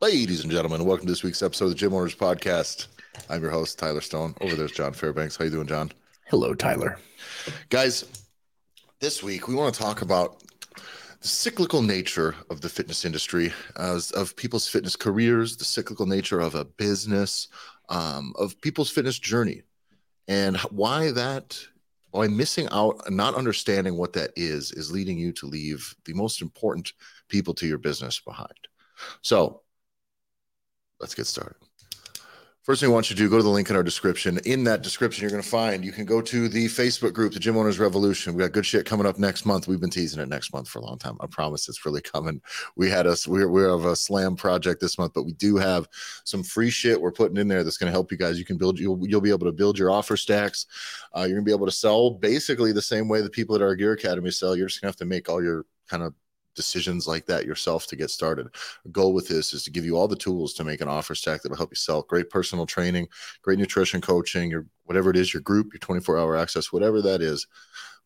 Ladies and gentlemen, welcome to this week's episode of the Gym Owners Podcast. I'm your host, Tyler Stone. Over there's John Fairbanks. How you doing, John? Hello, Tyler. Guys, this week we want to talk about the cyclical nature of the fitness industry, as of people's fitness careers, the cyclical nature of a business, um, of people's fitness journey, and why that why missing out and not understanding what that is is leading you to leave the most important people to your business behind. So let's get started. First thing I want you to do, go to the link in our description. In that description, you're going to find you can go to the Facebook group, the Gym Owners Revolution. We got good shit coming up next month. We've been teasing it next month for a long time. I promise it's really coming. We had us, we're, we have a slam project this month, but we do have some free shit we're putting in there that's going to help you guys. You can build, you'll, you'll be able to build your offer stacks. Uh, you're going to be able to sell basically the same way the people at our Gear Academy sell. You're just going to have to make all your kind of decisions like that yourself to get started. The goal with this is to give you all the tools to make an offer stack that'll help you sell great personal training, great nutrition coaching, your whatever it is, your group, your 24 hour access, whatever that is.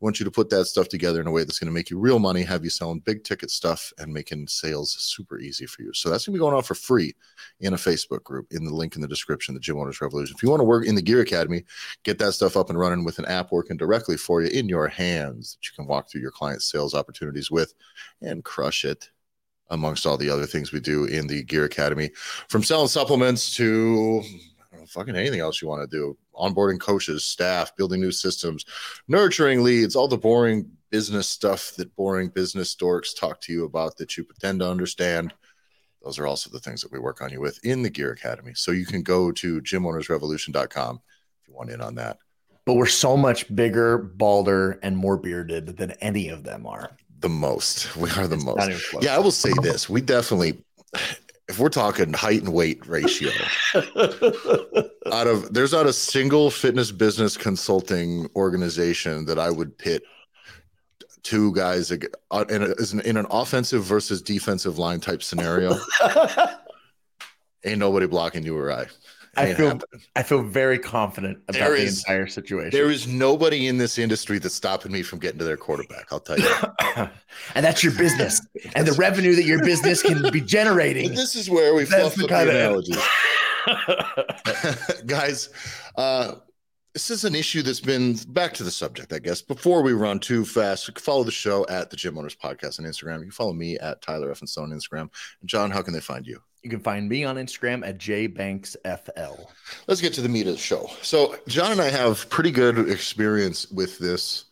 Want you to put that stuff together in a way that's going to make you real money, have you selling big ticket stuff and making sales super easy for you. So that's going to be going on for free in a Facebook group in the link in the description, the Gym Owners Revolution. If you want to work in the Gear Academy, get that stuff up and running with an app working directly for you in your hands that you can walk through your client sales opportunities with and crush it amongst all the other things we do in the Gear Academy from selling supplements to fucking anything else you want to do. Onboarding coaches staff building new systems nurturing leads all the boring business stuff that boring business dorks talk to you about that you pretend to understand. Those are also the things that we work on you with in the gear academy. So you can go to gymownersrevolution.com if you want in on that. But we're so much bigger balder and more bearded than any of them are. The most. We are the it's most. yeah i will say this. We definitely if we're talking height and weight ratio, out of there's not a single fitness business consulting organization that I would pit two guys uh, in, a, in an offensive versus defensive line type scenario. Ain't nobody blocking you or I. I feel I feel very confident about there the is, entire situation. There is nobody in this industry that's stopping me from getting to their quarterback. I'll tell you. and that's your business, and the revenue that your business can be generating. But this is where we fluff the, the analogies, guys. Uh, this is an issue that's been back to the subject, I guess. Before we run too fast, follow the show at the Gym Owners Podcast on Instagram. You can follow me at Tyler Effin Stone on Instagram. And John, how can they find you? You can find me on Instagram at jbanksfl. Let's get to the meat of the show. So, John and I have pretty good experience with this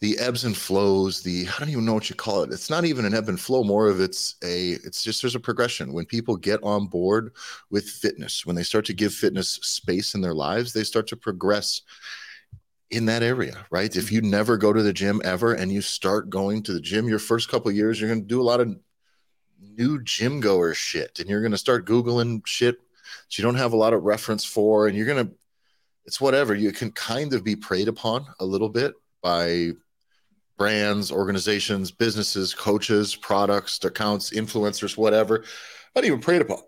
the ebbs and flows the i don't even know what you call it it's not even an ebb and flow more of it's a it's just there's a progression when people get on board with fitness when they start to give fitness space in their lives they start to progress in that area right if you never go to the gym ever and you start going to the gym your first couple years you're going to do a lot of new gym goer shit and you're going to start googling shit that you don't have a lot of reference for and you're going to it's whatever. You can kind of be preyed upon a little bit by brands organizations businesses coaches products accounts influencers whatever. Not even preyed upon.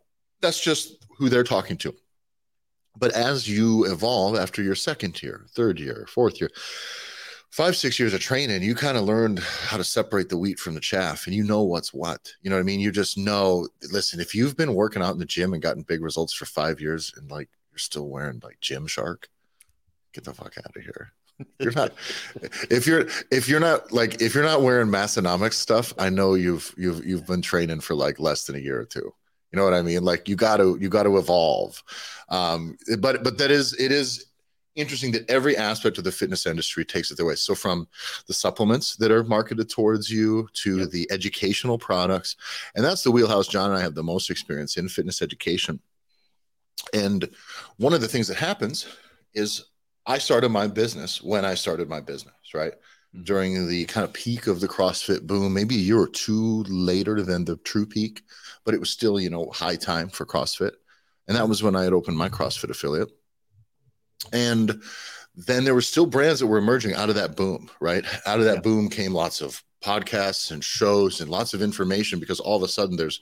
That's just who they're talking to. But as you evolve after your second year third year fourth year five six years of training you kind of learned how to separate the wheat from the chaff and you know what's what. You know what i mean? You just know listen if you've been working out in the gym and gotten big results for five years and like you're still wearing like Gymshark get the fuck out of here. You're not if you're if you're not like if you're not wearing Massenomics stuff i know you've you've you've been training for like less than a year or two. You know what i mean? Like you got to you got to evolve. Um but but that is it is interesting that every aspect of the fitness industry takes it their way. So from the supplements that are marketed towards you to yep. the educational products, and that's the wheelhouse John and I have the most experience in fitness education. And one of the things that happens is I started my business when I started my business, right? Mm-hmm. During the kind of peak of the CrossFit boom, maybe a year or two later than the true peak, but it was still, you know, high time for CrossFit. And that was when I had opened my CrossFit affiliate. And then there were still brands that were emerging out of that boom, right? Out of that yeah. boom came lots of podcasts and shows and lots of information because all of a sudden there's,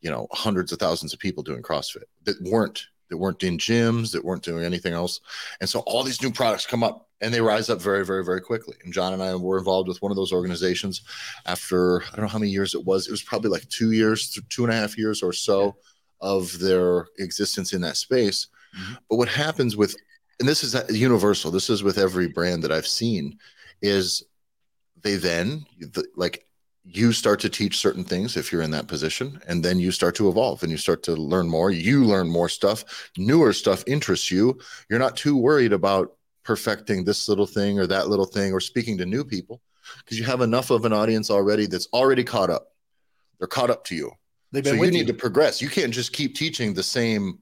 you know, hundreds of thousands of people doing CrossFit that weren't that weren't in gyms, that weren't doing anything else. And so all these new products come up and they rise up very, very, very quickly. And John and I were involved with one of those organizations after I don't know how many years it was. It was probably like two years, two and a half years or so of their existence in that space. Mhm. But what happens with, and this is universal, this is with every brand that I've seen, is they then, the- like, you start to teach certain things if you're in that position, and then you start to evolve and you start to learn more. You learn more stuff, newer stuff interests you. You're not too worried about perfecting this little thing or that little thing or speaking to new people because you have enough of an audience already that's already caught up. They're caught up to you. They've So been you need you. to progress. You can't just keep teaching the same.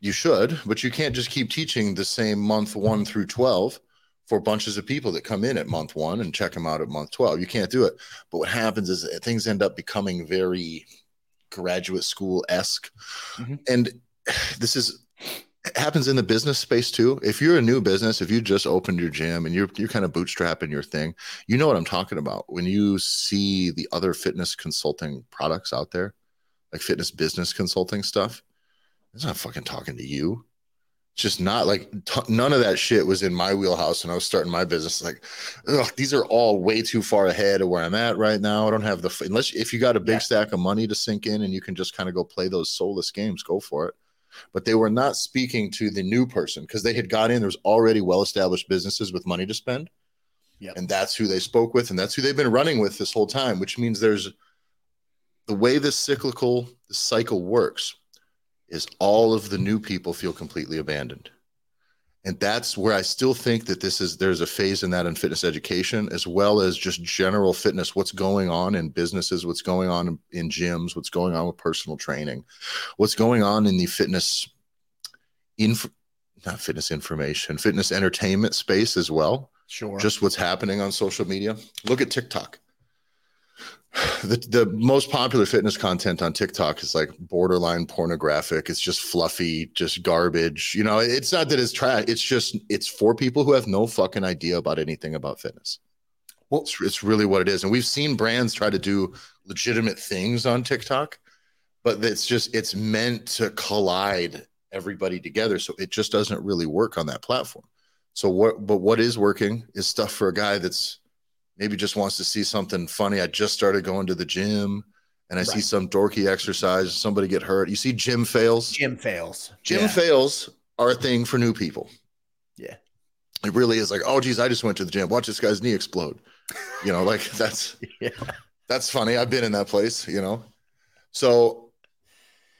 You should, but you can't just keep teaching the same month one through 12 for bunches of people that come in at month one and check them out at month 12. You can't do it. But what happens is things end up becoming very graduate school esque. Mhm. And this is happens in the business space too. If you're a new business, if you just opened your gym and you're you're kind of bootstrapping your thing, you know what I'm talking about. When you see the other fitness consulting products out there, like fitness business consulting stuff, it's not fucking talking to you. It's just not like t- none of that shit was in my wheelhouse when I was starting my business. Like, ugh, these are all way too far ahead of where I'm at right now. I don't have the f- unless if you got a big Yeah. stack of money to sink in and you can just kind of go play those soulless games, go for it. But they were not speaking to the new person because they had got in. There was already well established businesses with money to spend, Yep. and that's who they spoke with, and that's who they've been running with this whole time. Which means there's the way this cyclical this cycle works is all of the new people feel completely abandoned and that's where i still think that this is there's a phase in that in fitness education as well as just general fitness what's going on in businesses what's going on in gyms what's going on with personal training what's going on in the fitness inf- not fitness information fitness entertainment space as well Sure. just what's happening on social media. Look at TikTok. The, the most popular fitness content on TikTok is like borderline pornographic. It's just fluffy, just garbage. You know, it's not that it's trash. It's just it's for people who have no fucking idea about anything about fitness. Well- it's, it's really what it is. And we've seen brands try to do legitimate things on TikTok, but it's just it's meant to collide everybody together. So it just doesn't really work on that platform. So what but what is working is stuff for a guy that's maybe just wants to see something funny. I just started going to the gym and I see some dorky exercise, somebody get hurt. You see gym fails. Gym fails. Gym Yeah. fails are a thing for new people. Yeah. It really is like, oh geez, I just went to the gym. Watch this guy's knee explode. You know, like that's Yeah. that's funny. I've been in that place, you know. So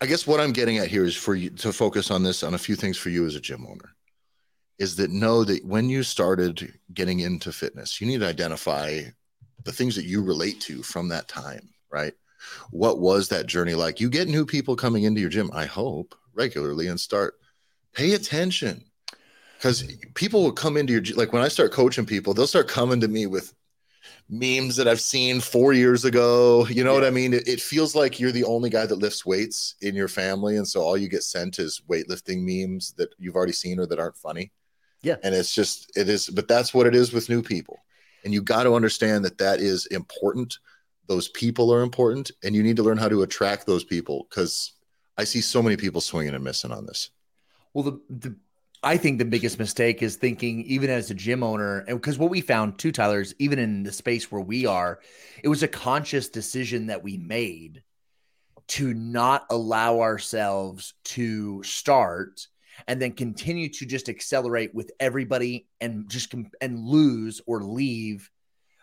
I guess what I'm getting at here is for you to focus on this on a few things for you as a gym owner. Is that know that when you started getting into fitness, you need to identify the things that you relate to from that time, right? What was that journey like? You get new people coming into your gym, I hope, regularly and start pay attention. Because people will come into your like when I start coaching people, they'll start coming to me with memes that I've seen four years ago. You know what I mean? It, it feels like you're the only guy that lifts weights in your family. And so all you get sent is weightlifting memes that you've already seen or that aren't funny. Yeah. And it's just, it is, but that's what it is with new people. And you got to understand that that is important. Those people are important. And you need to learn how to attract those people because I see so many people swinging and missing on this. Well, the, the I think the biggest mistake is thinking, even as a gym owner, and because what we found too, Tyler, is even in the space where we are, it was a conscious decision that we made to not allow ourselves to start and then continue to just accelerate with everybody and just com- and lose or leave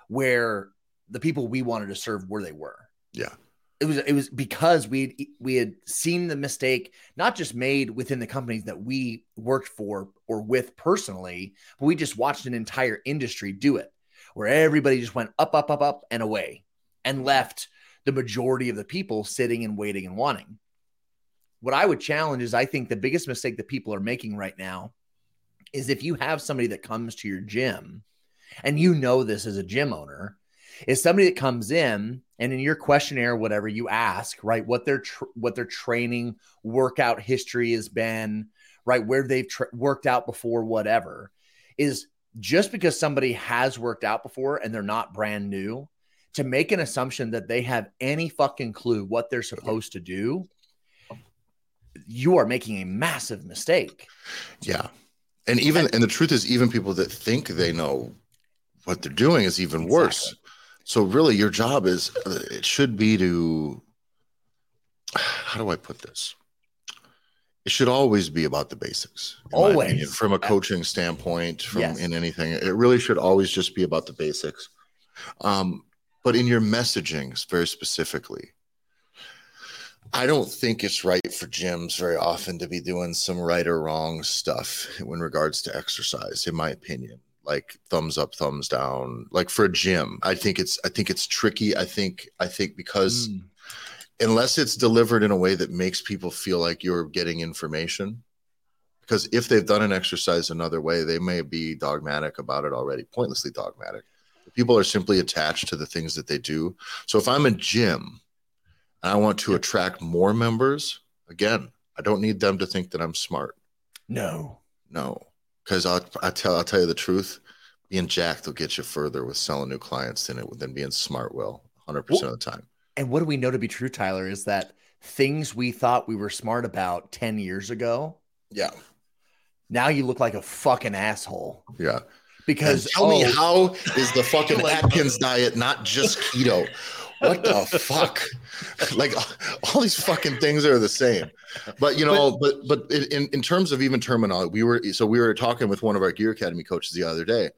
where the people we wanted to serve where they were Yeah. it was it was because we we had seen the mistake not just made within the companies that we worked for or with personally, but we just watched an entire industry do it, where everybody just went up, up, up, up, and away, and left the majority of the people sitting and waiting and wanting. What I would challenge is I think the biggest mistake that people are making right now is if you have somebody that comes to your gym, and you know this as a gym owner, is somebody that comes in and in your questionnaire whatever you ask right what their tr- what their training workout history has been right where they've tr- worked out before whatever is just because somebody has worked out before and they're not brand new to make an assumption that they have any fucking clue what they're supposed to do you are making a massive mistake Yeah. And even, and the truth is, even people that think they know what they're doing is even worse. So, really, your job is, uh, it should be to, how do I put this? It should always be about the basics. Always. opinion, from a coaching standpoint, from Yes. in anything. It really should always just be about the basics. Um, but in your messaging, very specifically, I don't think it's right for gyms very often to be doing some right or wrong stuff in regards to exercise, in my opinion. Like thumbs up, thumbs down. Like for a gym, I think it's I think it's tricky. I think I think because Mm. unless it's delivered in a way that makes people feel like you're getting information because if they've done an exercise another way they may be dogmatic about it already pointlessly dogmatic people are simply attached to the things that they do so if i'm a gym and i want to attract more members. Again i don't need them to think that i'm smart. No. no. Because I'll, I tell, I'll tell you the truth. Being jacked will get you further with selling new clients than it than being smart will 100% of the time. And what do we know to be true, Tyler, is that things we thought we were smart about 10 years ago, yeah. Now you look like a fucking asshole. yeah. Because And tell me oh, how is the fucking Atkins diet not just keto? What the fuck? Like all these fucking things are the same. But you know, but but, in in terms of even terminology, we were so we were talking with one of our Gear Academy coaches the other day,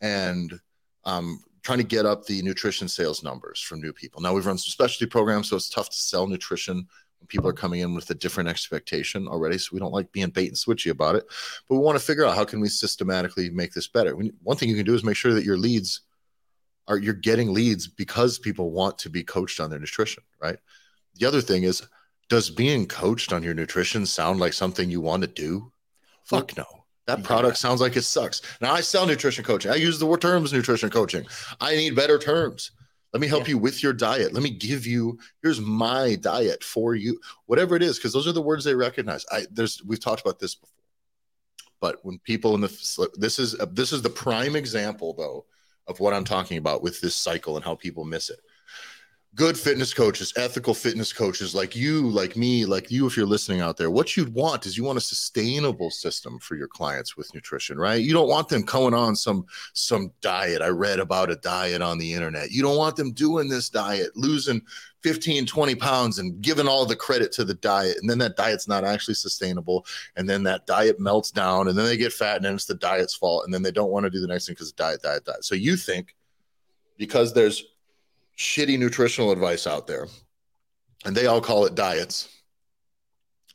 and um trying to get up the nutrition sales numbers from new people. Now we've run some specialty programs, so it's tough to sell nutrition when people are coming in with a different expectation already. So we don't like being bait and switchy about it but we want to figure out how can we systematically make this better. We, one thing you can do is make sure that your leads are you're getting leads because people want to be coached on their nutrition, right? The other thing is, does being coached on your nutrition sound like something you want to do? Fuck no. That product sounds like it sucks. Now I sell nutrition coaching. I use the word terms nutrition coaching. I need better terms. Let me help Yeah. you with your diet. Let me give you here's my diet for you, whatever it is, because those are the words they recognize. I there's we've talked about this before but when people in the this is this is the prime example though of what i'm talking about with this cycle and how people miss it. Good fitness coaches ethical fitness coaches like you like me like you if you're listening out there what you'd want is you want a sustainable system for your clients with nutrition right? You don't want them going on some some diet. I read about a diet on the internet. You don't want them doing this diet losing 15 20 pounds and giving all the credit to the diet. And then that diet's not actually sustainable. And then that diet melts down and then they get fat and then it's the diet's fault. And then they don't want to do the next thing because diet diet diet. So you think because there's shitty nutritional advice out there and they all call it diets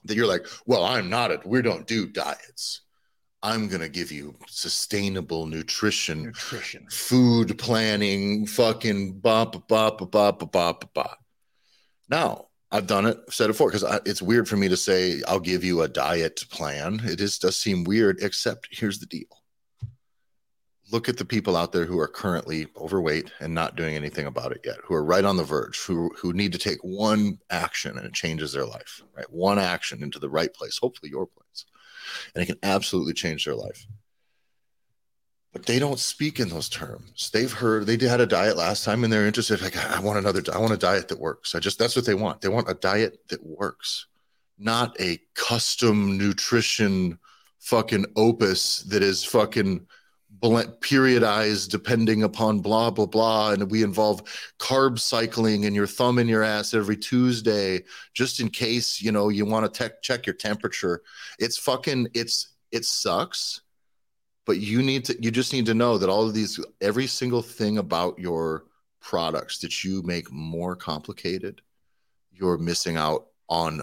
that you're like well i'm not it we don't do diets. I'm going to give you sustainable nutrition nutrition. food planning, fucking bop, bop, bop, bop, bop. Now, I've done it, I've said it before, because it's weird for me to say I'll give you a diet plan. It is does seem weird, except here's the deal. Look at the people out there who are currently overweight and not doing anything about it yet, who are right on the verge, who who need to take one action and it changes their life, right? One action into the right place, hopefully your place. And it can absolutely change their life but they don't speak in those terms. They've heard they had a diet last time and they're interested. Like, I want another, I want a diet that works. I just, that's what they want. They want a diet that works, not a custom nutrition fucking opus that is fucking blend, periodized depending upon blah, blah, blah. And we involve carb cycling and your thumb in your ass every Tuesday, just in case, you know, you want to te- check your temperature. It's fucking, it's, it sucks but you need to you just need to know that all of these every single thing about your products that you make more complicated you're missing out on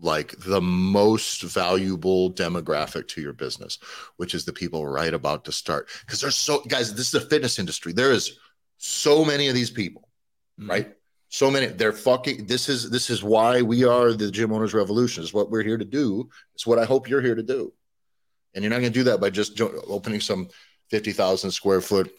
like the most valuable demographic to your business which is the people right about to start. Because there's so guys this is a fitness industry. There is so many of these people Mm. right? So many they're fucking this is this is why we are the gym owners revolution. Is what we're here to do. It's what i hope you're here to do and you're not going to do that by just opening some 50,000 square foot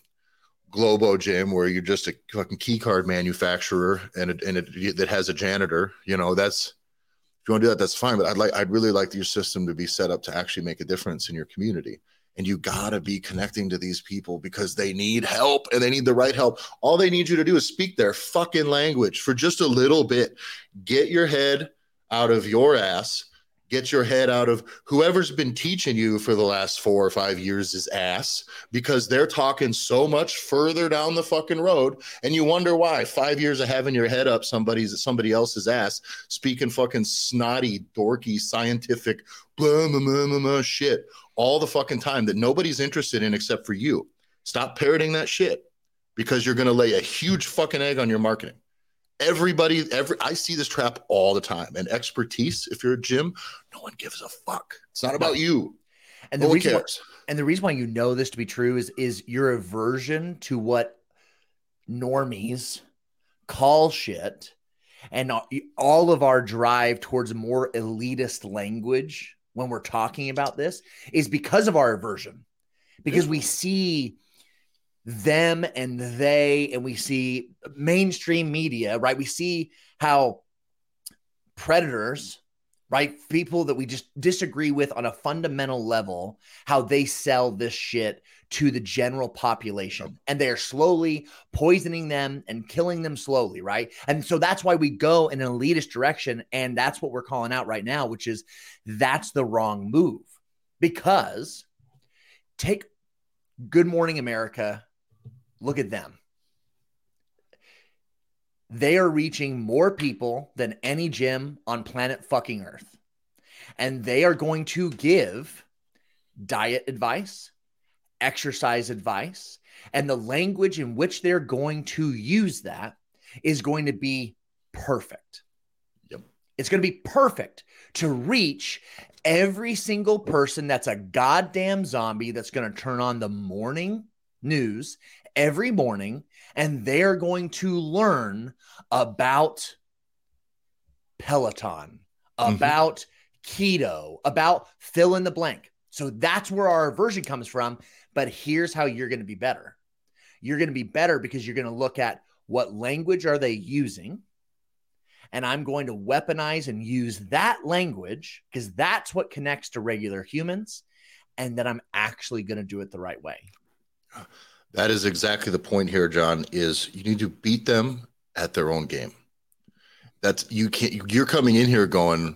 Globo gym where you're just a fucking key card manufacturer and it, and it that has a janitor. You know, that's if you want to do that, that's fine. But I'd like I'd really like your system to be set up to actually make a difference in your community. And you gotta be connecting to these people because they need help and they need the right help. All they need you to do is speak their fucking language for just a little bit. Get your head out of your ass get your head out of whoever's been teaching you for the last four or five years is ass because they're talking so much further down the fucking road. And you wonder why five years of having your head up somebody's somebody else's ass speaking fucking snotty dorky scientific blah, blah, blah, blah, blah, shit all the fucking time that nobody's interested in except for you. Stop parroting that shit because you're going to lay a huge fucking egg on your marketing everybody every i see this trap all the time. And expertise if you're a gym no one gives a fuck. It's not about you. And the no reason why, and the reason why you know this to be true is is your aversion to what normies call shit and all of our drive towards more elitist language when we're talking about this is because of our aversion. Because we see them and they, and we see mainstream media, right? We see how predators, right? People that we just disagree with on a fundamental level, how they sell this shit to the general population. And they're slowly poisoning them and killing them slowly, right? And so that's why we go in an elitist direction. And that's what we're calling out right now, which is that's the wrong move. Because take Good Morning America Look at them. They are reaching more people than any gym on planet fucking Earth. And they are going to give diet advice, exercise advice, and the language in which they're going to use that is going to be perfect. Yep. It's going to be perfect to reach every single person that's a goddamn zombie that's going to turn on the morning news every morning and they're going to learn about Peloton, mm-hmm. about keto, about fill in the blank. So that's where our aversion comes from. But here's how you're going to be better. You're going to be better because you're going to look at what language are they using? And I'm going to weaponize and use that language because that's what connects to regular humans. And then I'm actually going to do it the right way. That is exactly the point here, John. Is you need to beat them at their own game. That's you can't. You're coming in here going,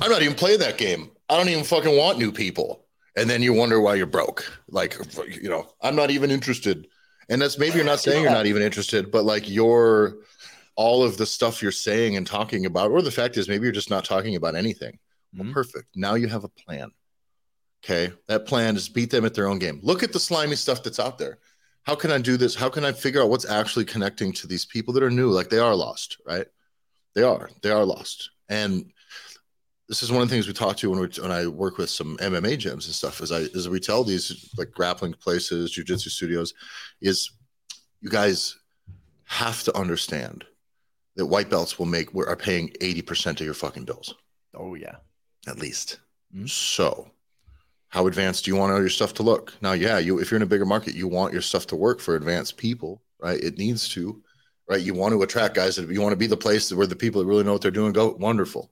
I'm not even playing that game. I don't even fucking want new people. And then you wonder why you're broke. Like, you know, I'm not even interested. And that's maybe you're not saying you're not even interested, but like your all of the stuff you're saying and talking about, or the fact is maybe you're just not talking about anything. Well, mm-hmm. perfect. Now you have a plan. Okay. That plan is beat them at their own game. Look at the slimy stuff that's out there how can I do this? How can I figure out what's actually connecting to these people that are new? Like they are lost, right? They are. They are lost. And this is one of the things we talk to when we when I work with some MMA gyms and stuff. Is I as we tell these like grappling places, jujitsu studios, is you guys have to understand that white belts will make are paying eighty percent of your fucking bills. Oh yeah, at least. Mm-hmm. So how advanced do you want all your stuff to look? Now, yeah, you if you're in a bigger market, you want your stuff to work for advanced people, right? It needs to, right? You want to attract guys that you want to be the place where the people that really know what they're doing go. Wonderful.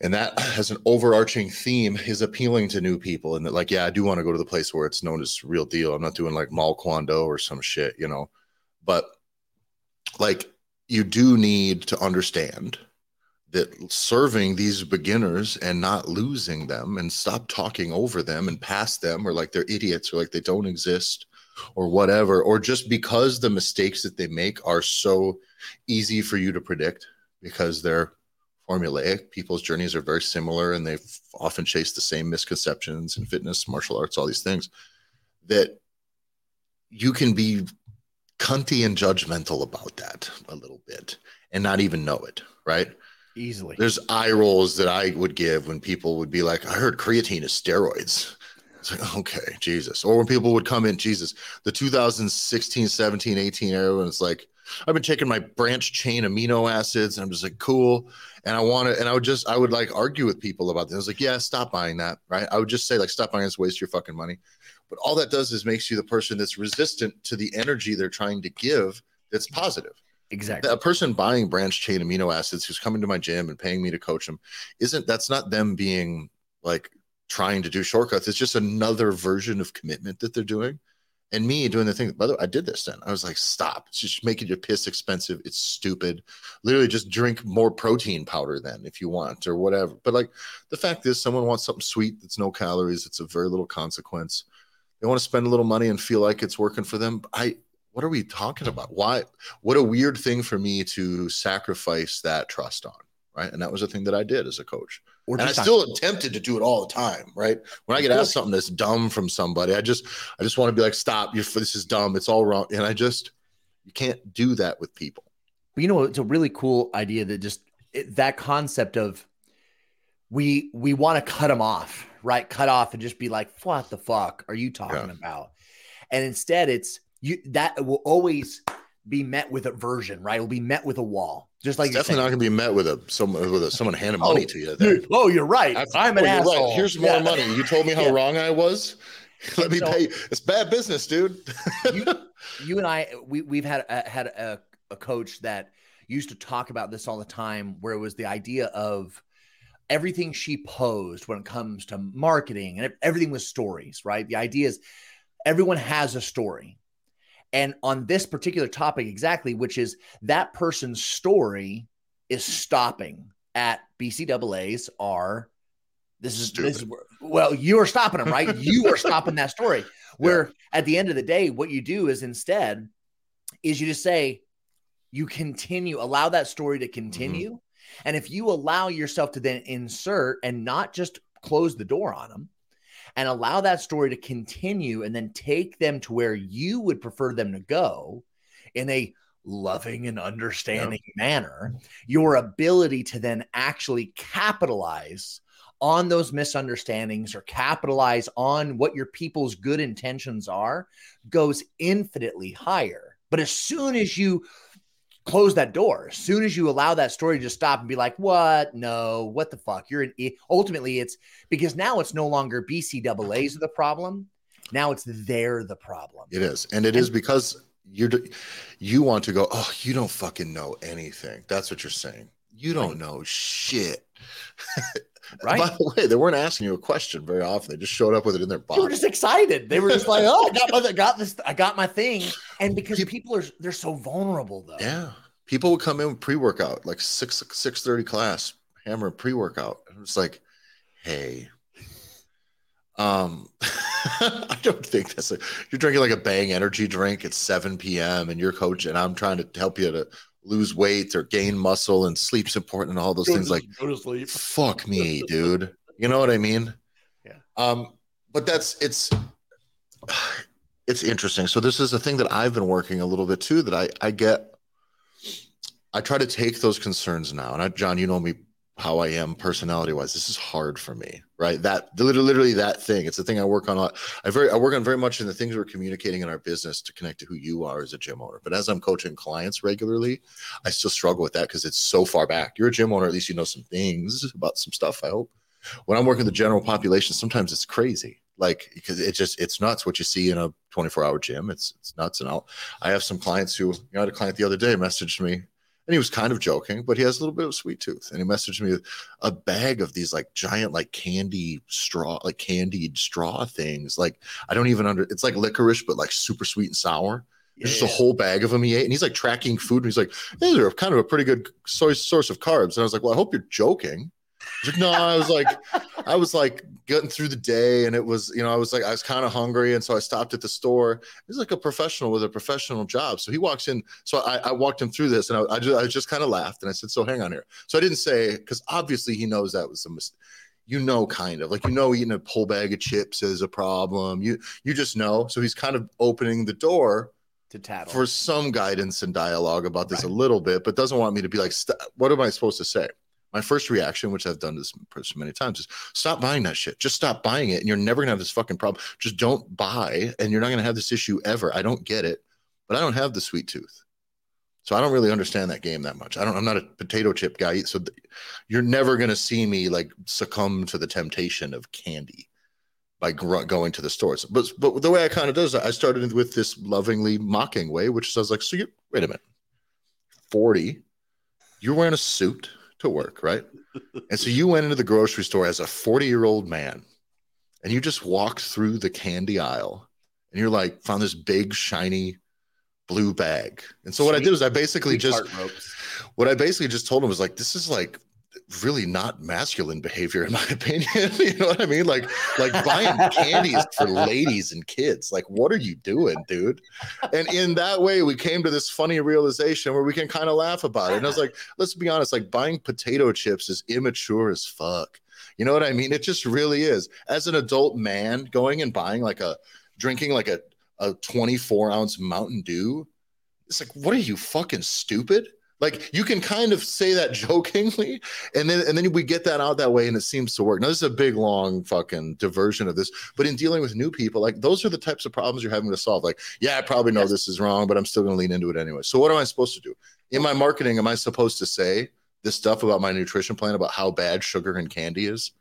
And that has an overarching theme is appealing to new people. And that, like, yeah, I do want to go to the place where it's known as real deal. I'm not doing like Mal Kwando or some shit, you know. But like you do need to understand that serving these beginners and not losing them and stop talking over them and past them or like they're idiots or like they don't exist or whatever or just because the mistakes that they make are so easy for you to predict because they're formulaic people's journeys are very similar and they've often chased the same misconceptions in fitness martial arts all these things that you can be cunty and judgmental about that a little bit and not even know it right Easily. There's eye rolls that I would give when people would be like, I heard creatine is steroids. It's like, okay, Jesus. Or when people would come in, Jesus, the 2016, 17, 18 era, when it's like, I've been taking my branch chain amino acids, and I'm just like, cool. And I want to, and I would just, I would like argue with people about this. I was like, yeah, stop buying that, right? I would just say, like, stop buying this, waste your fucking money. But all that does is makes you the person that's resistant to the energy they're trying to give that's positive. Exactly. A person buying branch chain amino acids who's coming to my gym and paying me to coach them isn't that's not them being like trying to do shortcuts. It's just another version of commitment that they're doing. And me doing the thing, by the way, I did this then. I was like, stop. It's just making your piss expensive. It's stupid. Literally just drink more protein powder then if you want or whatever. But like the fact is, someone wants something sweet that's no calories, it's a very little consequence. They want to spend a little money and feel like it's working for them. I what are we talking about? Why what a weird thing for me to sacrifice that trust on. Right. And that was a thing that I did as a coach and I still am tempted to do it all the time, right? When I get asked something that's dumb from somebody, I just I just want to be like, stop, you this is dumb, it's all wrong. And I just you can't do that with people. But you know, it's a really cool idea that just it, that concept of we we want to cut them off, right? Cut off and just be like, what the fuck are you talking yeah. about? And instead, it's you that will always be met with aversion, right? It will be met with a wall. Just like it's definitely not going to be met with a someone with a, someone handing money oh, to you. Then. Oh, you're right. I'm an oh, asshole. Right. Here's more yeah. money. You told me how yeah. wrong I was. Let me so, pay. It's bad business, dude. you, you, and I, we we've had uh, had a, a coach that used to talk about this all the time, where it was the idea of everything she posed when it comes to marketing and everything was stories, right? The idea is everyone has a story and on this particular topic, exactly, which is that person's story is stopping at BCAAs are this is, this is well, you are stopping them, right? you are stopping that story. Where yeah. at the end of the day, what you do is instead is you just say, you continue, allow that story to continue. Mm-hmm. And if you allow yourself to then insert and not just close the door on them, and allow that story to continue and then take them to where you would prefer them to go in a loving and understanding yep. manner, your ability to then actually capitalize on those misunderstandings or capitalize on what your people's good intentions are goes infinitely higher. But as soon as you close that door as soon as you allow that story to stop and be like, what? No, what the fuck? You're an e-. ultimately it's because now it's no longer BCAA's the problem. Now it's they're the problem. It is. And it and, is because you're you want to go, oh, you don't fucking know anything. That's what you're saying. You don't know shit. Right. By the way, they weren't asking you a question very often. They just showed up with it in their box. They were just excited. They were just like, "Oh, I got my, got this, I got my thing." And because people, people are they're so vulnerable, though. Yeah, people would come in pre-workout, like six six thirty class, hammer pre-workout. And it's like, hey, um, I don't think that's a, you're drinking like a Bang energy drink at 7 p.m. and you're coach, and I'm trying to help you to lose weight or gain muscle and sleep's important and all those go things to, like go to sleep. fuck me dude. You know what i mean? Yeah. Um but that's it's it's interesting. So this is a thing that i've been working a little bit too that i i get i try to take those concerns now. And I, john you know me how I am personality wise. This is hard for me, right? That literally that thing. It's the thing I work on. A lot. I very I work on very much in the things we're communicating in our business to connect to who you are as a gym owner. But as I'm coaching clients regularly, I still struggle with that because it's so far back. You're a gym owner, at least you know some things about some stuff. I hope. When I'm working with the general population, sometimes it's crazy. Like because it just it's nuts what you see in a 24 hour gym. It's it's nuts. And I'll, I have some clients who you know, I had a client the other day messaged me and he was kind of joking, but he has a little bit of sweet tooth. And he messaged me a bag of these like giant, like candy straw, like candied straw things. Like I don't even under. It's like licorice, but like super sweet and sour. Yeah. Just a whole bag of them he ate, and he's like tracking food. And he's like, "These are kind of a pretty good source source of carbs." And I was like, "Well, I hope you're joking." Like, no, I was like, I was like getting through the day, and it was, you know, I was like, I was kind of hungry, and so I stopped at the store. He's like a professional with a professional job, so he walks in. So I, I walked him through this, and I, I just, I just kind of laughed, and I said, "So hang on here." So I didn't say because obviously he knows that was a mistake. You know, kind of like you know, eating a whole bag of chips is a problem. You you just know. So he's kind of opening the door to tattle for some guidance and dialogue about this right. a little bit, but doesn't want me to be like, what am I supposed to say? My first reaction, which I've done this many times, is stop buying that shit. Just stop buying it, and you're never gonna have this fucking problem. Just don't buy, and you're not gonna have this issue ever. I don't get it, but I don't have the sweet tooth, so I don't really understand that game that much. I don't. I'm not a potato chip guy, so th- you're never gonna see me like succumb to the temptation of candy by gr- going to the stores. But but the way I kind of does, I started with this lovingly mocking way, which says like, so you wait a minute, forty, you're wearing a suit to work, right? and so you went into the grocery store as a 40 year old man and you just walked through the candy aisle and you're like found this big shiny blue bag. And so what I did was I basically just what I basically just told him was like, this is like really not masculine behavior in my opinion you know what i mean? Like like buying candies for ladies and kids like what are you doing dude? And in that way we came to this funny realization where we can kind of laugh about it. And i was like let's be honest like buying potato chips is immature as fuck. You know what i mean? It just really is. As an adult man going and buying like a drinking like a, a 24 ounce mountain dew it's like what are you fucking stupid like you can kind of say that jokingly, and then and then we get that out that way, and it seems to work. Now this is a big long fucking diversion of this, but in dealing with new people, like those are the types of problems you're having to solve. Like, yeah, I probably know yes. this is wrong, but I'm still going to lean into it anyway. So what am I supposed to do in my marketing? Am I supposed to say this stuff about my nutrition plan about how bad sugar and candy is?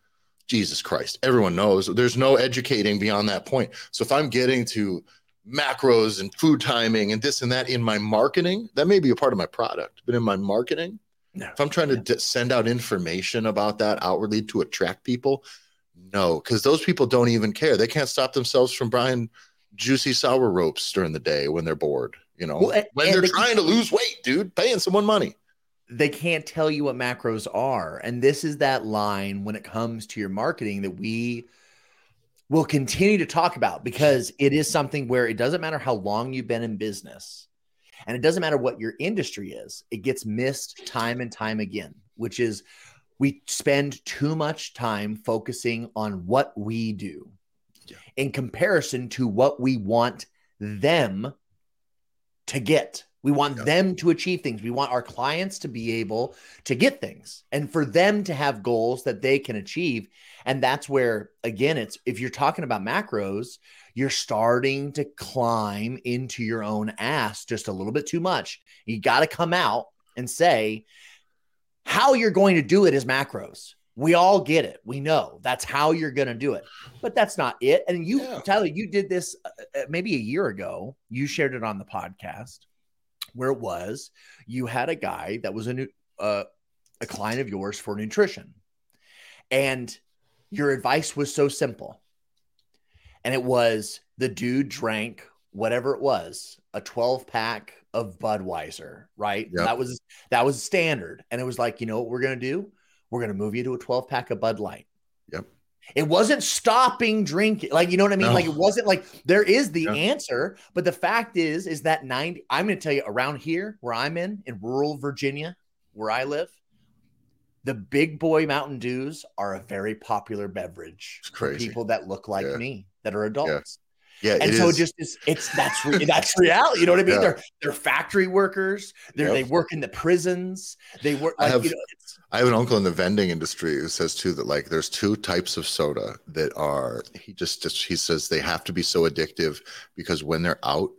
Jesus Christ, everyone knows. There's no educating beyond that point. So if I'm getting to macros and food timing and this and that in my marketing, that may be a part of my product, but in my marketing, no. if I'm trying to d- send out information about that outwardly to attract people, no, because those people don't even care. They can't stop themselves from buying juicy sour ropes during the day when they're bored. You know, well, and, when and they're they trying to lose weight, dude, paying someone money. They can't tell you what macros are. And this is that line when it comes to your marketing that we we'll continue to talk about because it is something where it doesn't matter how long you've been in business and it doesn't matter what your industry is, it gets missed time and time again, which is we spend too much time focusing on what we do yeah. in comparison to what we want them to get. We want yeah. them to achieve things. We want our clients to be able to get things and for them to have goals that they can achieve. And that's where, again, it's if you're talking about macros, you're starting to climb into your own ass just a little bit too much. You got to come out and say how you're going to do it is macros. We all get it. We know that's how you're going to do it, but that's not it. And you, yeah. Tyler, you did this uh, uh, maybe a year ago. You shared it on the podcast where it was you had a guy that was a new, uh, a client of yours for nutrition, and your advice was so simple. And it was the dude drank whatever it was, a 12 pack of Budweiser, right? Yep. That was that was standard. And it was like, you know what we're gonna do? We're gonna move you to a 12 pack of Bud Light. It wasn't stopping drinking. Like, you know what I mean? No. Like it wasn't like there is the answer, but the fact is, is that 90, I'm gonna tell you around here where I'm in, in rural Virginia, where I live, the big boy Mountain Dews are a very popular beverage for people that look like yeah. me that are adults. Yeah, and so is. just is it's that's re- that's reality. You know what I mean? Yeah. They're they're factory workers. They yep. they work in the prisons. They work. Like, I have you know, I have an uncle in the vending industry who says too that like there's two types of soda that are he just just he says they have to be so addictive because when they're out,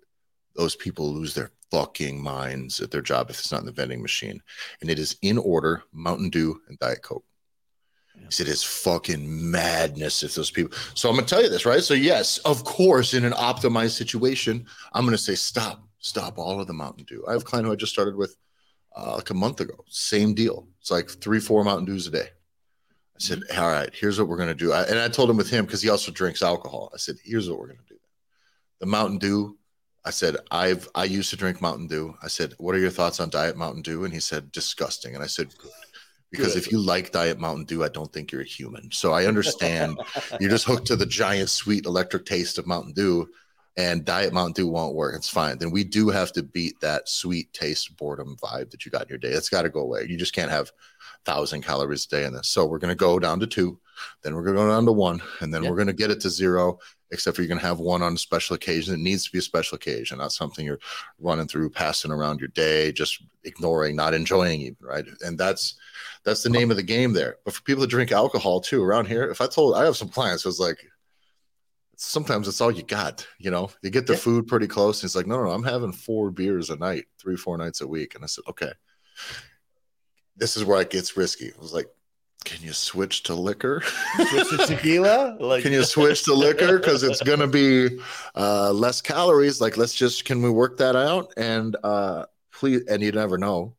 those people lose their fucking minds at their job if it's not in the vending machine. And it is in order Mountain Dew and Diet Coke. Said it's fucking madness if those people. So I'm gonna tell you this, right? So yes, of course, in an optimized situation, I'm gonna say stop, stop all of the Mountain Dew. I have a client who I just started with uh, like a month ago. Same deal. It's like three, four Mountain Dews a day. I said, all right, here's what we're gonna do. I, and I told him with him because he also drinks alcohol. I said, here's what we're gonna do. The Mountain Dew I said, I've I used to drink Mountain Dew. I said, What are your thoughts on Diet Mountain Dew? And he said, Disgusting. And I said, Good. Because Good. if you like Diet Mountain Dew, I don't think you're a human. So I understand you're just hooked to the giant sweet electric taste of Mountain Dew, and Diet Mountain Dew won't work. It's fine. Then we do have to beat that sweet taste boredom vibe that you got in your day. That's got to go away. You just can't have thousand calories a day in this. So we're gonna go down to two, then we're gonna go down to one, and then yep. we're gonna get it to zero except for you're going to have one on a special occasion. It needs to be a special occasion, not something you're running through, passing around your day, just ignoring, not enjoying even, right? And that's that's the name of the game there. But for people that drink alcohol too, around here, if I told I have some clients, it's like sometimes it's all you got, you know. You get the yeah. food pretty close, and it's like, no, no, no, I'm having four beers a night, three, four nights a week. And I said, okay. This is where it gets risky. It was like, can you switch to liquor? switch to tequila? Like can you switch to liquor? Because it's gonna be uh, less calories. Like, let's just can we work that out? And uh, please, and you never know.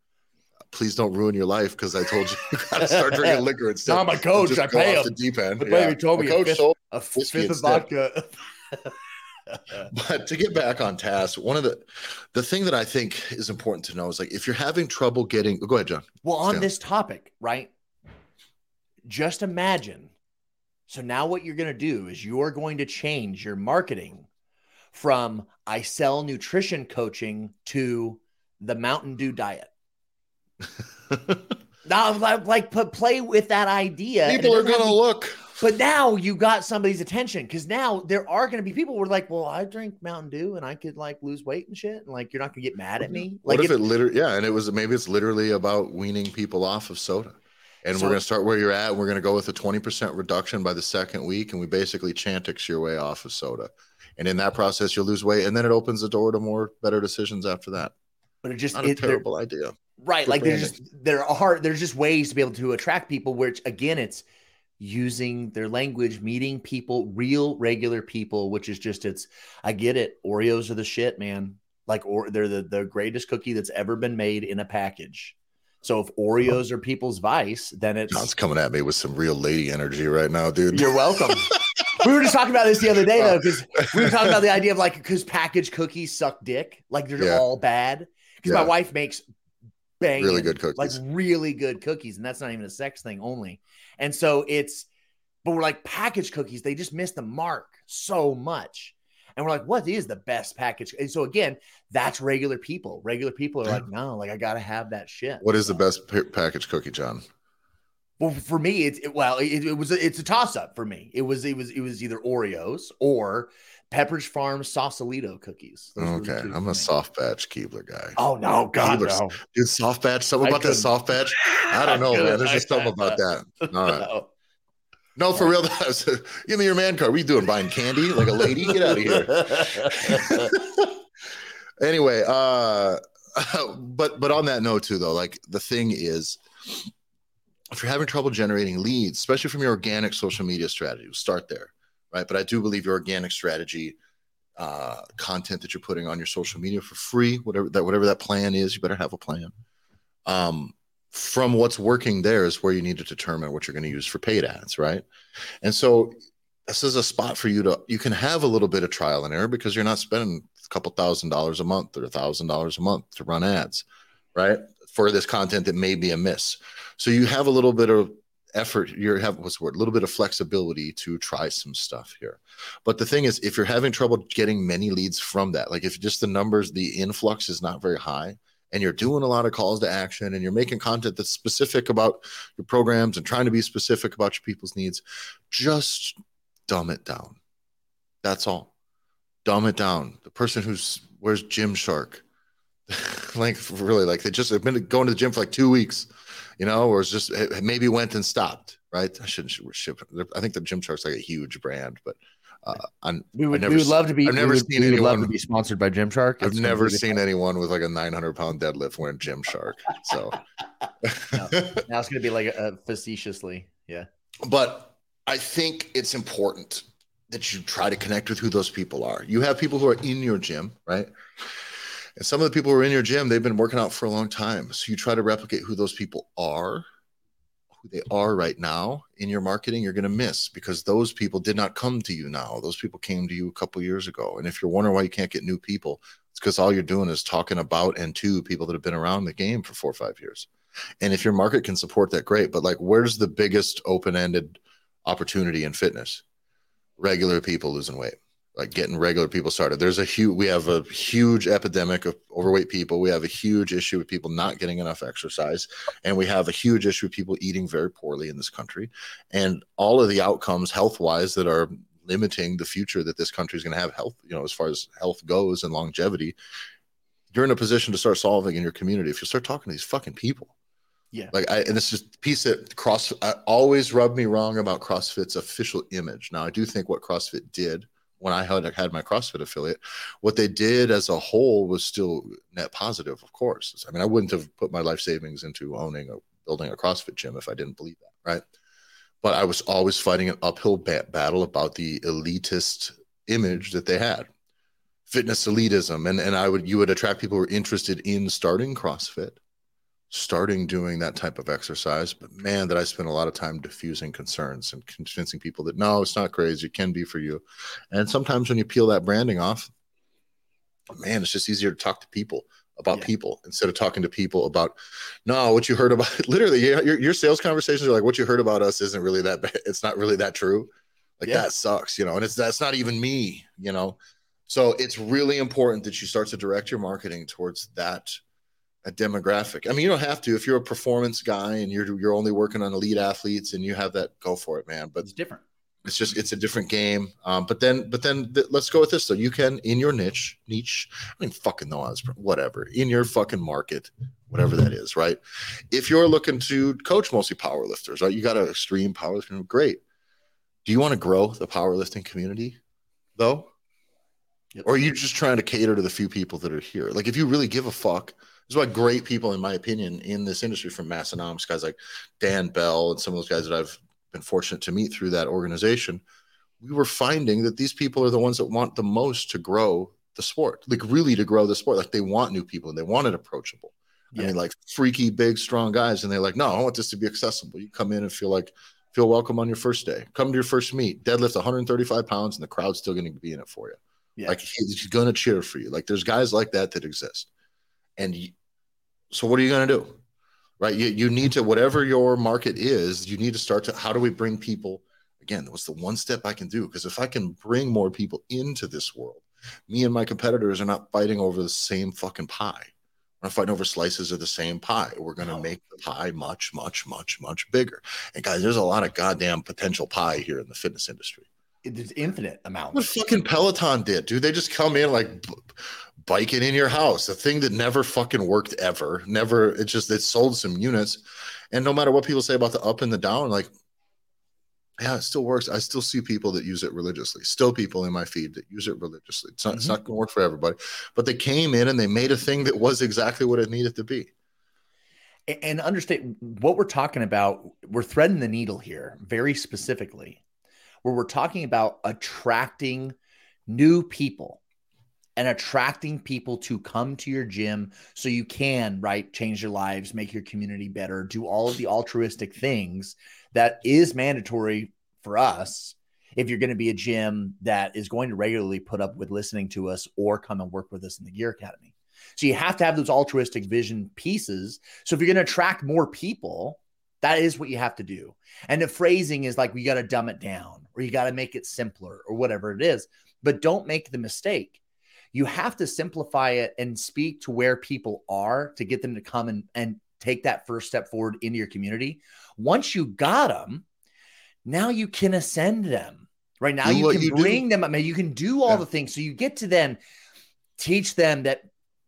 Please don't ruin your life because I told you you gotta start drinking liquor instead. Not my coach. I pay him. The deep end. The yeah. told me a fifth, a fifth of vodka. but to get back on task, one of the the thing that I think is important to know is like if you're having trouble getting go ahead, John. Well, on this topic, right? Just imagine. So now what you're going to do is you're going to change your marketing from I sell nutrition coaching to the Mountain Dew diet. Now, like, like, play with that idea. People are going to look. But now you got somebody's attention because now there are going to be people who are like, well, I drink Mountain Dew and I could like lose weight and shit. And like, you're not going to get mad at me. Like, what if, if it literally, yeah. And it was maybe it's literally about weaning people off of soda. And so, we're going to start where you're at. And We're going to go with a 20% reduction by the second week. And we basically Chantix your way off of soda. And in that process, you'll lose weight. And then it opens the door to more better decisions after that. But it just, not a terrible idea. Right. Good like branding. there's just, there are, there's just ways to be able to attract people, which again, it's, using their language, meeting people, real regular people, which is just it's I get it. Oreos are the shit, man. Like or they're the, the greatest cookie that's ever been made in a package. So if Oreos are people's vice, then it's John's coming at me with some real lady energy right now, dude. You're welcome. we were just talking about this the other day though, because we were talking about the idea of like because packaged cookies suck dick, like they're yeah. all bad. Because yeah. my wife makes banging, really good cookies, like really good cookies, and that's not even a sex thing only. And so it's, but we're like packaged cookies, they just miss the mark so much. And we're like, what is the best package? And so again, that's regular people. Regular people are like, no, like I gotta have that shit. What is the best p- package cookie, John? Well, for me, it's it, well, it, it was a, it's a toss up for me. It was it was it was either Oreos or Pepperidge Farm Sausalito cookies. Those okay, I'm a soft batch Keebler guy. Oh no, God, no. dude, soft batch. Something about that soft batch. I don't know, man. There's just something about that. All right. No. No, for real. Give me your man card. What are you doing? Buying candy like a lady? Get out of here. anyway, uh, but but on that note too, though, like the thing is, if you're having trouble generating leads, especially from your organic social media strategy, we'll start there right? But I do believe your organic strategy, uh, content that you're putting on your social media for free, whatever that whatever that plan is, you better have a plan. Um, from what's working there is where you need to determine what you're going to use for paid ads, right? And so this is a spot for you to you can have a little bit of trial and error because you're not spending a couple thousand dollars a month or a thousand dollars a month to run ads, right? For this content that may be a miss. So you have a little bit of effort you have what's the word a little bit of flexibility to try some stuff here. But the thing is if you're having trouble getting many leads from that like if just the numbers the influx is not very high and you're doing a lot of calls to action and you're making content that's specific about your programs and trying to be specific about your people's needs just dumb it down. That's all. Dumb it down. The person who's where's gymshark? Like really like they just have been going to the gym for like two weeks you know, or it's just it maybe went and stopped, right? I shouldn't ship. I think the Gymshark's like a huge brand, but uh, I'm, we would, we would love to be. I've never would, seen anyone love to be sponsored by Gymshark. I've never seen fun. anyone with like a 900 pound deadlift wearing Gymshark. So no, now it's going to be like a facetiously, yeah. But I think it's important that you try to connect with who those people are. You have people who are in your gym, right? And some of the people who are in your gym, they've been working out for a long time. So you try to replicate who those people are, who they are right now in your marketing, you're going to miss because those people did not come to you now. Those people came to you a couple years ago. And if you're wondering why you can't get new people, it's because all you're doing is talking about and to people that have been around the game for four or five years. And if your market can support that, great. But like, where's the biggest open ended opportunity in fitness? Regular people losing weight like getting regular people started. There's a huge, we have a huge epidemic of overweight people. We have a huge issue with people not getting enough exercise. And we have a huge issue with people eating very poorly in this country. And all of the outcomes health wise that are limiting the future that this country is going to have health, you know, as far as health goes and longevity, you're in a position to start solving in your community if you start talking to these fucking people. Yeah. Like I and it's just piece that cross I always rubbed me wrong about CrossFit's official image. Now I do think what CrossFit did when I had had my CrossFit affiliate, what they did as a whole was still net positive, of course. I mean, I wouldn't have put my life savings into owning a building a CrossFit gym if I didn't believe that, right? But I was always fighting an uphill ba- battle about the elitist image that they had, fitness elitism, and and I would you would attract people who were interested in starting CrossFit starting doing that type of exercise. But man, that I spent a lot of time diffusing concerns and convincing people that no, it's not crazy. It can be for you. And sometimes when you peel that branding off, man, it's just easier to talk to people about yeah. people instead of talking to people about no what you heard about literally your, your sales conversations are like what you heard about us isn't really that bad it's not really that true like yeah. that sucks you know and it's that's not even me you know so it's really important that you start to direct your marketing towards that a demographic. I mean, you don't have to if you're a performance guy and you're you're only working on elite athletes and you have that, go for it, man. But it's different. It's just it's a different game. Um, but then but then th- let's go with this though. You can in your niche niche. I mean, fucking know I whatever in your fucking market, whatever that is, right? If you're looking to coach mostly powerlifters, right? You got an extreme powerlifting, great. Do you want to grow the powerlifting community though? Yep. Or are you just trying to cater to the few people that are here? Like, if you really give a fuck, is why great people, in my opinion, in this industry from Massenomics, guys like Dan Bell and some of those guys that I've been fortunate to meet through that organization, we were finding that these people are the ones that want the most to grow the sport, like really to grow the sport. Like they want new people and they want it approachable. Yeah. I mean, like freaky, big, strong guys. And they're like, no, I want this to be accessible. You come in and feel like, feel welcome on your first day. Come to your first meet, deadlift 135 pounds, and the crowd's still going to be in it for you. Yeah. Like he's going to cheer for you. Like there's guys like that that exist. And so what are you going to do? Right. You, you need to, whatever your market is, you need to start to, how do we bring people again? What's the one step I can do? Because if I can bring more people into this world, me and my competitors are not fighting over the same fucking pie. We're not fighting over slices of the same pie. We're going to no. make the pie much, much, much, much bigger. And guys, there's a lot of goddamn potential pie here in the fitness industry. It's infinite amount. What fucking Peloton did, dude. They just come in like biking in your house, a thing that never fucking worked ever. Never, it just it sold some units. And no matter what people say about the up and the down, like, yeah, it still works. I still see people that use it religiously. Still people in my feed that use it religiously. It's not, mm-hmm. it's not gonna work for everybody. But they came in and they made a thing that was exactly what it needed to be. And understand what we're talking about, we're threading the needle here very specifically, where we're talking about attracting new people and attracting people to come to your gym so you can right change your lives make your community better do all of the altruistic things that is mandatory for us. If you're going to be a gym that is going to regularly put up with listening to us or come and work with us in the gear academy. So you have to have those altruistic vision pieces. So if you're going to attract more people that is what you have to do. And the phrasing is like we got to dumb it down or you got to make it simpler or whatever it is. But don't make the mistake you have to simplify it and speak to where people are to get them to come and, and take that first step forward into your community. Once you got them, now you can ascend them. Right now, do you can you bring do. them. I mean, you can do all yeah. the things. So you get to then teach them that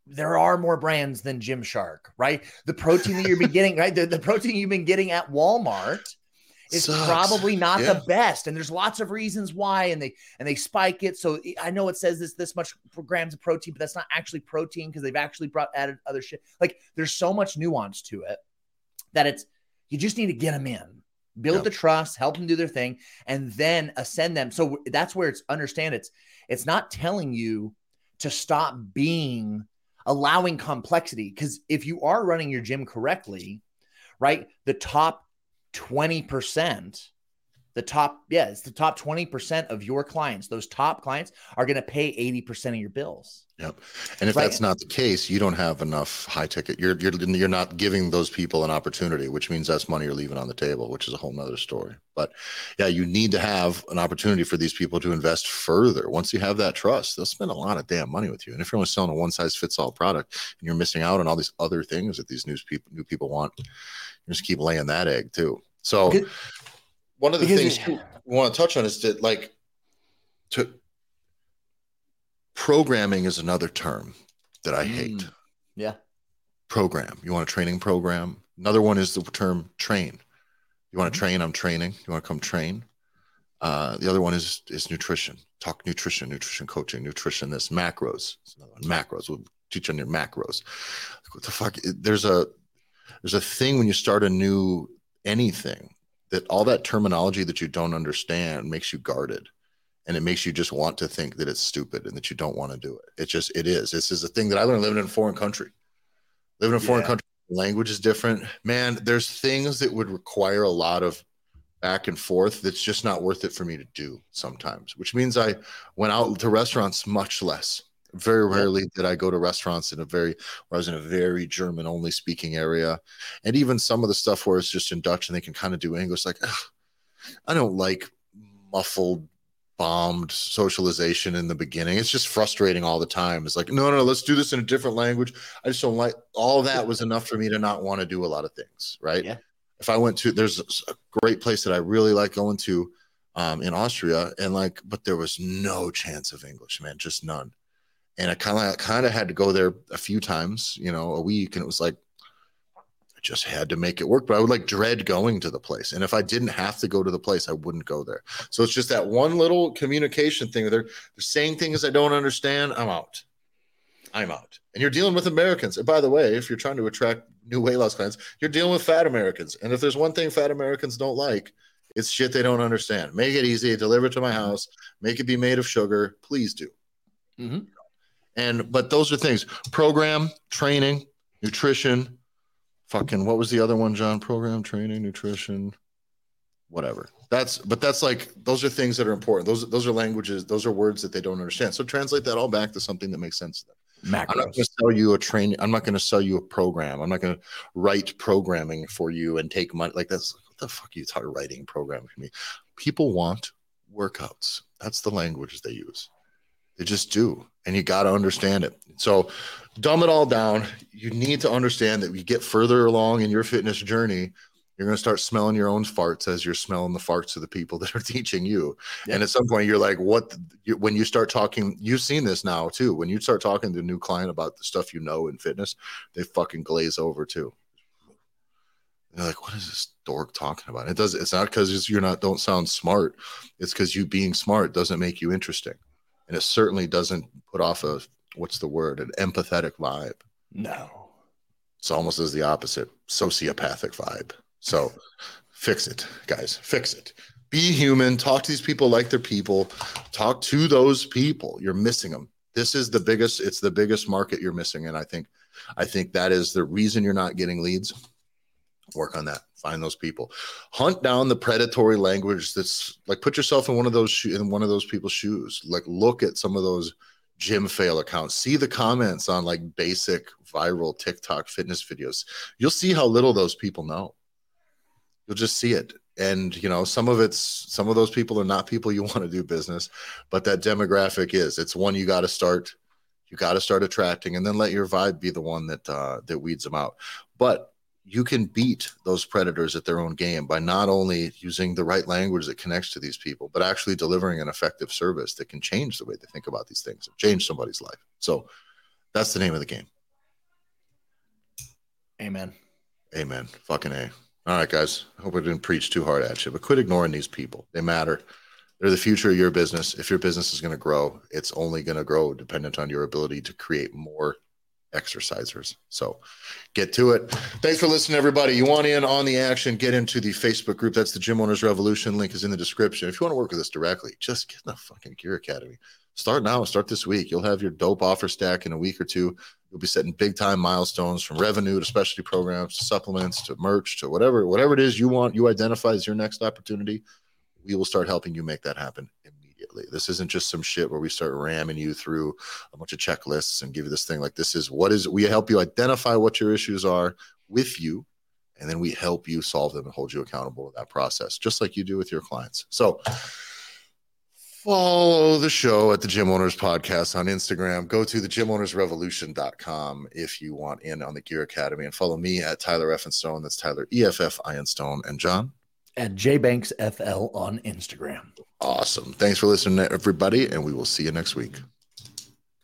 there are more brands than Gymshark, right? The protein that you're been getting, right? The, the protein you've been getting at Walmart is Sucks. probably not yeah. the best and there's lots of reasons why and they and they spike it so i know it says this this much grams of protein but that's not actually protein because they've actually brought added other shit like there's so much nuance to it that it's you just need to get them in build yep. the trust help them do their thing and then ascend them so that's where it's understand it's it's not telling you to stop being allowing complexity because if you are running your gym correctly right the top 20%, the top, yeah, it's the top 20% of your clients. Those top clients are going to pay 80% of your bills. Yep. And if right. that's not the case, you don't have enough high ticket. You're, you're, you're not giving those people an opportunity, which means that's money you're leaving on the table, which is a whole nother story. But yeah, you need to have an opportunity for these people to invest further. Once you have that trust, they'll spend a lot of damn money with you. And if you're only selling a one size fits all product and you're missing out on all these other things that these new people, new people want, just keep laying that egg too. So because, one of the things we want to touch on is that like to programming is another term that I mm, hate. Yeah. Program. You want a training program? Another one is the term train. You want to mm-hmm. train? I'm training. You want to come train? Uh, the other one is is nutrition. Talk nutrition, nutrition coaching, nutrition. This macros. Macros. We'll teach on your macros. What the fuck? There's a there's a thing when you start a new anything that all that terminology that you don't understand makes you guarded and it makes you just want to think that it's stupid and that you don't want to do it. It just it is. This is a thing that I learned living in a foreign country. Living in a foreign yeah. country Language is different. Man, there's things that would require a lot of back and forth that's just not worth it for me to do sometimes, which means I went out to restaurants much less. Very rarely did I go to restaurants in a very where I was in a very German only speaking area. And even some of the stuff where it's just in Dutch and they can kind of do English, like ugh, I don't like muffled bombed socialization in the beginning. It's just frustrating all the time. It's like, no, no, let's do this in a different language. I just don't like all that was enough for me to not want to do a lot of things. Right. Yeah. If I went to, there's a great place that I really like going to um, in Austria, and like, but there was no chance of English, man, just none. And I kind of kind of had to go there a few times, you know, a week, and it was like, I just had to make it work. But I would like dread going to the place. And if I didn't have to go to the place, I wouldn't go there. So it's just that one little communication thing. They're, they're saying things I don't understand. I'm out. I'm out. And you're dealing with Americans. And by the way, if you're trying to attract new weight loss clients, you're dealing with fat Americans. And if there's one thing fat Americans don't like, it's shit they don't understand. Make it easy, deliver it to my house, make it be made of sugar. Please do. Mm-hmm. And but those are things program, training, nutrition, fucking what was the other one, John? Program, training, nutrition, whatever. That's but that's like those are things that are important. Those those are languages, those are words that they don't understand. So translate that all back to something that makes sense to them. Macros. I'm not going to sell you a training. I'm not going to sell you a program. I'm not going to write programming for you and take money. Like that's what the fuck are you talking writing programming for me? People want workouts. That's the language they use. They just do. And you got to understand it. So dumb it all down. You need to understand that you get further along in your fitness journey, you're going to start smelling your own farts as you're smelling the farts of the people that are teaching you. Yeah. And at some point, you're like, what? you- When you start talking, you've seen this now too. When you start talking to a new client about the stuff you know in fitness, they fucking glaze over too. They're like, what is this dork talking about? It does. It's not because you're not don't sound smart. It's because you being smart doesn't make you interesting, and it certainly doesn't put off a what's the word an empathetic vibe. No. It's almost as the opposite, sociopathic vibe. So fix it, guys. Fix it. Be human. Talk to these people like they're people. Talk to those people. You're missing them. This is the biggest, it's the biggest market you're missing. And I think I think that is the reason you're not getting leads. Work on that. Find those people. Hunt down the predatory language that's like put yourself in one of those sho- in one of those people's shoes. Like look at some of those gym fail accounts. See the comments on like basic viral TikTok fitness videos. You'll see how little those people know. You'll just see it. And you know, some of it's some of those people are not people you want to do business, but that demographic is. It's one you got to start you got to start attracting and then let your vibe be the one that uh that weeds them out. But you can beat those predators at their own game by not only using the right language that connects to these people, but actually delivering an effective service that can change the way they think about these things, and change somebody's life. So that's the name of the game. Amen. Amen. Fucking A. All right, guys. I hope I didn't preach too hard at you, but quit ignoring these people. They matter. They're the future of your business. If your business is going to grow, it's only going to grow dependent on your ability to create more exercisers. So get to it. Thanks for listening, everybody. You want in on the action, get into the Facebook group. That's the Gym Owners Revolution. Link is in the description. If you want to work with us directly, just get in the fucking Gear Academy. Start now. Start this week. You'll have your dope offer stack in a week or two. You'll be setting big time milestones from revenue to specialty programs to supplements to merch to whatever whatever it is you want. You identify as your next opportunity. We will start helping you make that happen immediately. This isn't just some shit where we start ramming you through a bunch of checklists and give you this thing. Like this is what is we help you identify what your issues are with you and then we help you solve them and hold you accountable to that process just like you do with your clients. So follow the show at the gym owners podcast on instagram. Go to the gym owners gymownersrevolution.com if you want in on the gear academy and follow me at tyler effinstone that's tyler eff ironstone and john At JBanksFL on Instagram. awesome thanks for listening everybody and we will see you next week